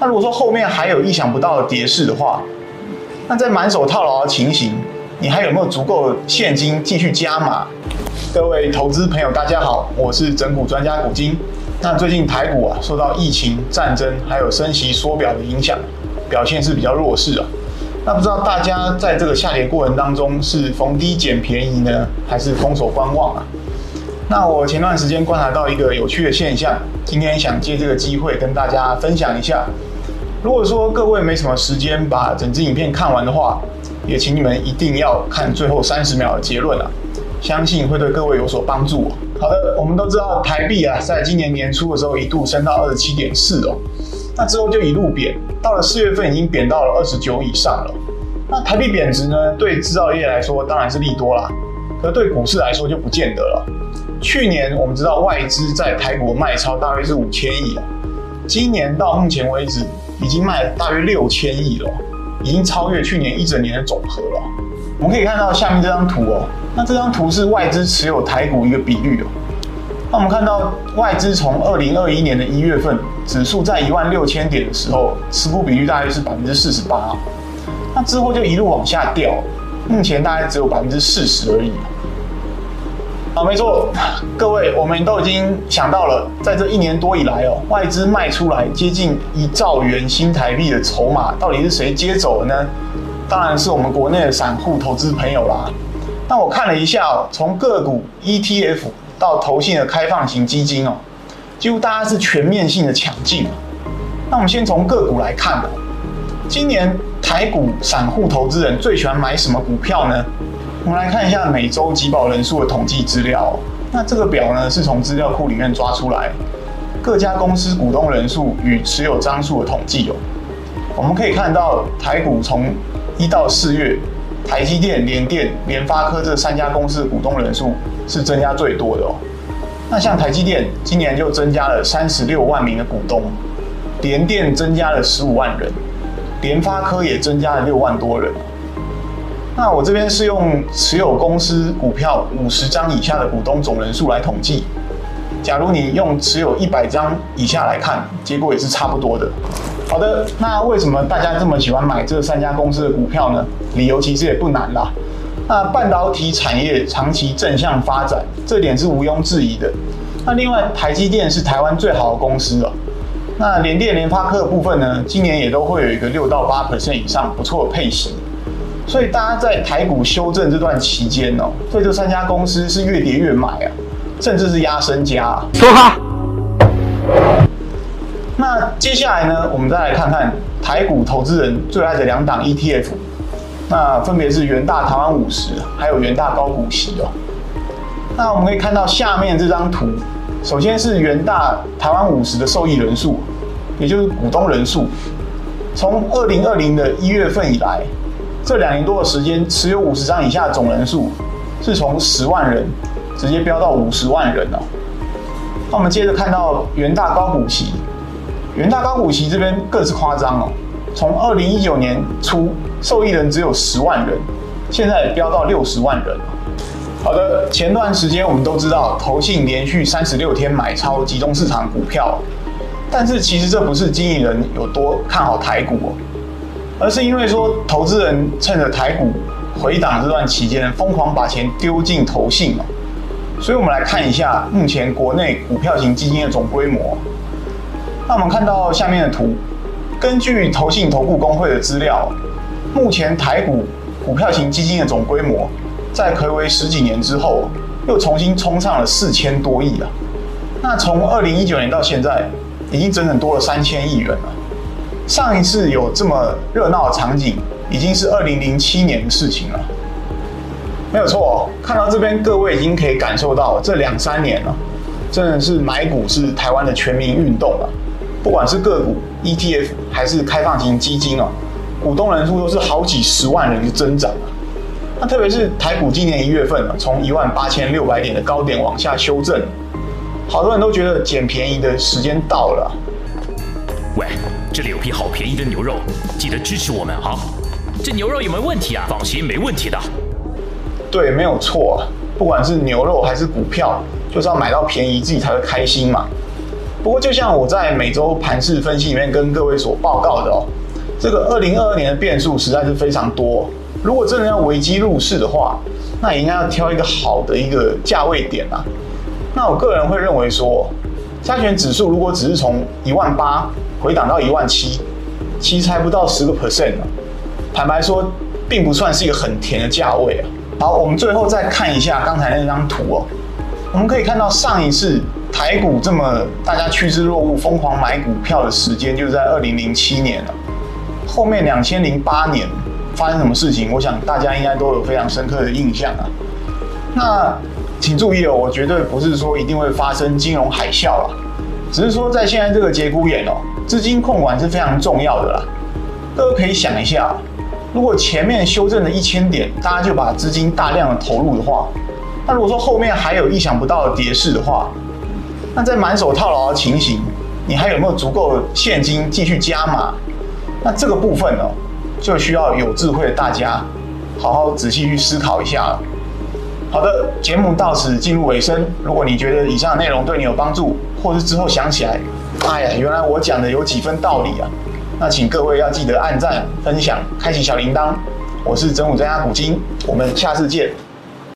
那如果说后面还有意想不到的跌势的话，那在满手套牢的情形，你还有没有足够现金继续加码？各位投资朋友，大家好，我是整股专家古今。那最近台股啊，受到疫情、战争还有升息缩表的影响，表现是比较弱势啊。那不知道大家在这个下跌过程当中是逢低捡便宜呢，还是空手观望啊？那我前段时间观察到一个有趣的现象，今天想借这个机会跟大家分享一下。如果说各位没什么时间把整支影片看完的话，也请你们一定要看最后三十秒的结论啊。相信会对各位有所帮助。好的，我们都知道台币啊，在今年年初的时候一度升到二十七点四哦，那之后就一路贬，到了四月份已经贬到了二十九以上了。那台币贬值呢，对制造业来说当然是利多啦，可对股市来说就不见得了。去年我们知道外资在台股卖超大约是五千亿，今年到目前为止已经卖了大约六千亿了，已经超越去年一整年的总和了。我们可以看到下面这张图哦。那这张图是外资持有台股一个比率哦。那我们看到外资从二零二一年的一月份指数在一万六千点的时候，持股比率大约是百分之四十八。那之后就一路往下掉，目前大概只有百分之四十而已。好，没错，各位，我们都已经想到了，在这一年多以来哦，外资卖出来接近一兆元新台币的筹码，到底是谁接走了呢？当然是我们国内的散户投资朋友啦。那我看了一下哦，从个股 ETF 到投信的开放型基金哦，几乎大家是全面性的抢进。那我们先从个股来看，今年台股散户投资人最喜欢买什么股票呢？我们来看一下每周集保人数的统计资料。那这个表呢，是从资料库里面抓出来各家公司股东人数与持有张数的统计哦。我们可以看到台股从一到四月。台积电、联电、联发科这三家公司的股东人数是增加最多的哦。那像台积电今年就增加了三十六万名的股东，联电增加了十五万人，联发科也增加了六万多人。那我这边是用持有公司股票五十张以下的股东总人数来统计。假如你用持有一百张以下来看，结果也是差不多的。好的，那为什么大家这么喜欢买这三家公司的股票呢？理由其实也不难啦。那半导体产业长期正向发展，这点是毋庸置疑的。那另外，台积电是台湾最好的公司哦。那联电、联发科的部分呢，今年也都会有一个六到八 percent 以上不错的配息。所以大家在台股修正这段期间哦，对这三家公司是越跌越买啊。甚至是压身家。说哈。那接下来呢，我们再来看看台股投资人最爱的两档 ETF，那分别是元大台湾五十，还有元大高股息哦。那我们可以看到下面这张图，首先是元大台湾五十的受益人数，也就是股东人数，从二零二零的一月份以来，这两年多的时间，持有五十张以下总人数是从十万人。直接飙到五十万人了。那我们接着看到元大高股息，元大高股息这边更是夸张哦。从二零一九年初，受益人只有十万人，现在飙到六十万人。好的，前段时间我们都知道，投信连续三十六天买超集中市场股票，但是其实这不是经理人有多看好台股哦，而是因为说投资人趁着台股回档这段期间，疯狂把钱丢进投信。所以，我们来看一下目前国内股票型基金的总规模。那我们看到下面的图，根据投信投顾公会的资料，目前台股股票型基金的总规模，在睽违十几年之后，又重新冲上了四千多亿了。那从二零一九年到现在，已经整整多了三千亿元了。上一次有这么热闹的场景，已经是二零零七年的事情了。没有错，看到这边，各位已经可以感受到这两三年了，真的是买股是台湾的全民运动了。不管是个股、ETF 还是开放型基金哦，股东人数都是好几十万人的增长。那特别是台股今年一月份呢，从一万八千六百点的高点往下修正，好多人都觉得捡便宜的时间到了。喂，这里有批好便宜的牛肉，记得支持我们啊！这牛肉有没有问题啊？放心，没问题的。对，没有错，不管是牛肉还是股票，就是要买到便宜，自己才会开心嘛。不过，就像我在每周盘势分析里面跟各位所报告的哦，这个二零二二年的变数实在是非常多。如果真的要危机入市的话，那也应该要挑一个好的一个价位点啊。那我个人会认为说，加权指数如果只是从一万八回档到一万七，其实还不到十个 percent 啊。坦白说，并不算是一个很甜的价位啊。好，我们最后再看一下刚才那张图哦，我们可以看到上一次。台股这么大家趋之若鹜、疯狂买股票的时间，就是在二零零七年了。后面两千零八年发生什么事情，我想大家应该都有非常深刻的印象啊。那请注意哦，我绝对不是说一定会发生金融海啸了，只是说在现在这个节骨眼哦，资金控管是非常重要的啦。各位可以想一下，如果前面修正了一千点，大家就把资金大量的投入的话，那如果说后面还有意想不到的跌势的话，那在满手套牢的情形，你还有没有足够的现金继续加码？那这个部分呢，就需要有智慧的大家好好仔细去思考一下了。好的，节目到此进入尾声。如果你觉得以上的内容对你有帮助，或是之后想起来，哎呀，原来我讲的有几分道理啊，那请各位要记得按赞、分享、开启小铃铛。我是整股专家古今，我们下次见。